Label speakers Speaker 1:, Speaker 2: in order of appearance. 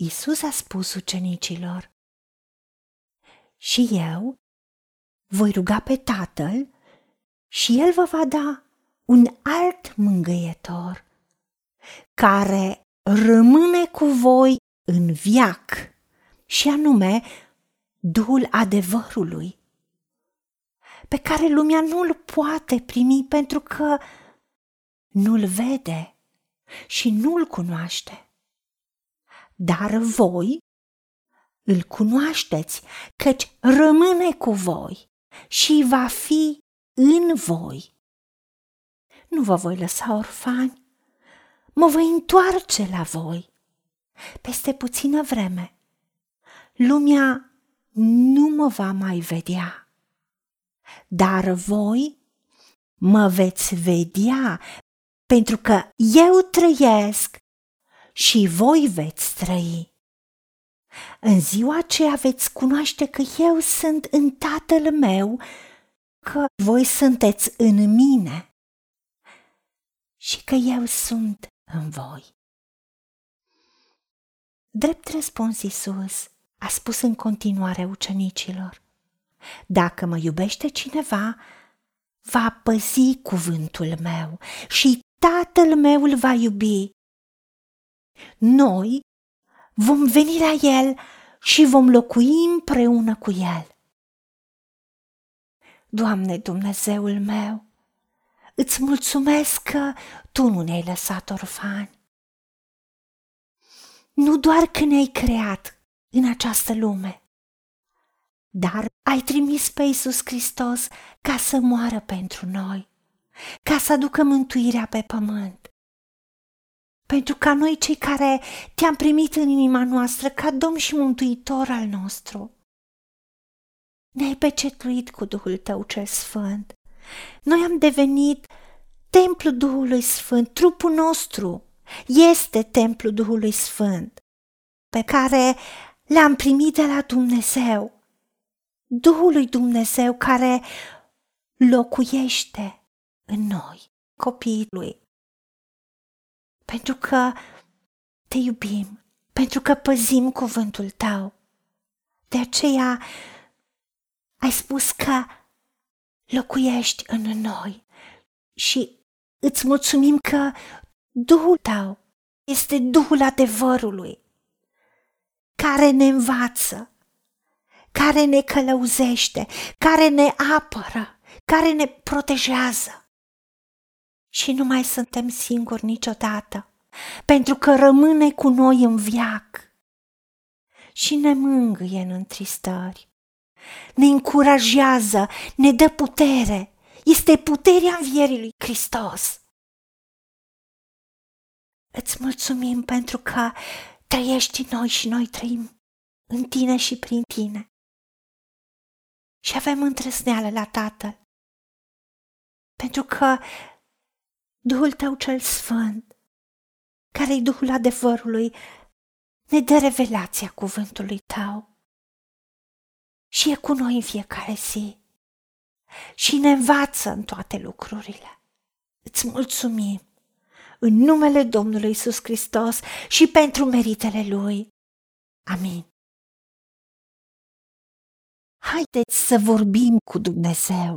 Speaker 1: Isus a spus ucenicilor, Și eu voi ruga pe Tatăl și El vă va da un alt mângâietor care rămâne cu voi în viac și anume Duhul adevărului pe care lumea nu-l poate primi pentru că nu-l vede și nu-l cunoaște. Dar voi îl cunoașteți, căci rămâne cu voi și va fi în voi. Nu vă voi lăsa orfani, mă voi întoarce la voi. Peste puțină vreme, lumea nu mă va mai vedea, dar voi mă veți vedea pentru că eu trăiesc și voi veți trăi. În ziua aceea veți cunoaște că eu sunt în Tatăl meu, că voi sunteți în mine și că eu sunt în voi. Drept răspuns Iisus a spus în continuare ucenicilor, Dacă mă iubește cineva, va păzi cuvântul meu și Tatăl meu îl va iubi. Noi vom veni la el și vom locui împreună cu el. Doamne Dumnezeul meu, îți mulțumesc că Tu nu ne-ai lăsat orfani. Nu doar că ne-ai creat în această lume, dar ai trimis pe Iisus Hristos ca să moară pentru noi, ca să aducă mântuirea pe pământ. Pentru ca noi cei care te-am primit în inima noastră ca Domn și Mântuitor al nostru, ne-ai pecetluit cu Duhul Tău cel Sfânt. Noi am devenit templul Duhului Sfânt, trupul nostru este templul Duhului Sfânt, pe care l-am primit de la Dumnezeu. Duhul lui Dumnezeu care locuiește în noi, copiii lui. Pentru că te iubim, pentru că păzim cuvântul tău. De aceea ai spus că locuiești în noi și îți mulțumim că Duhul tău este Duhul adevărului, care ne învață, care ne călăuzește, care ne apără, care ne protejează. Și nu mai suntem singuri niciodată, pentru că rămâne cu noi în viac și ne mângâie în întristări ne încurajează, ne dă putere. Este puterea învierii lui Hristos. Îți mulțumim pentru că trăiești în noi și noi trăim în tine și prin tine. Și avem întrăsneală la Tatăl. Pentru că Duhul Tău cel Sfânt, care e Duhul adevărului, ne dă revelația cuvântului Tău și e cu noi în fiecare zi și ne învață în toate lucrurile. Îți mulțumim în numele Domnului Isus Hristos și pentru meritele Lui. Amin. Haideți să vorbim cu Dumnezeu,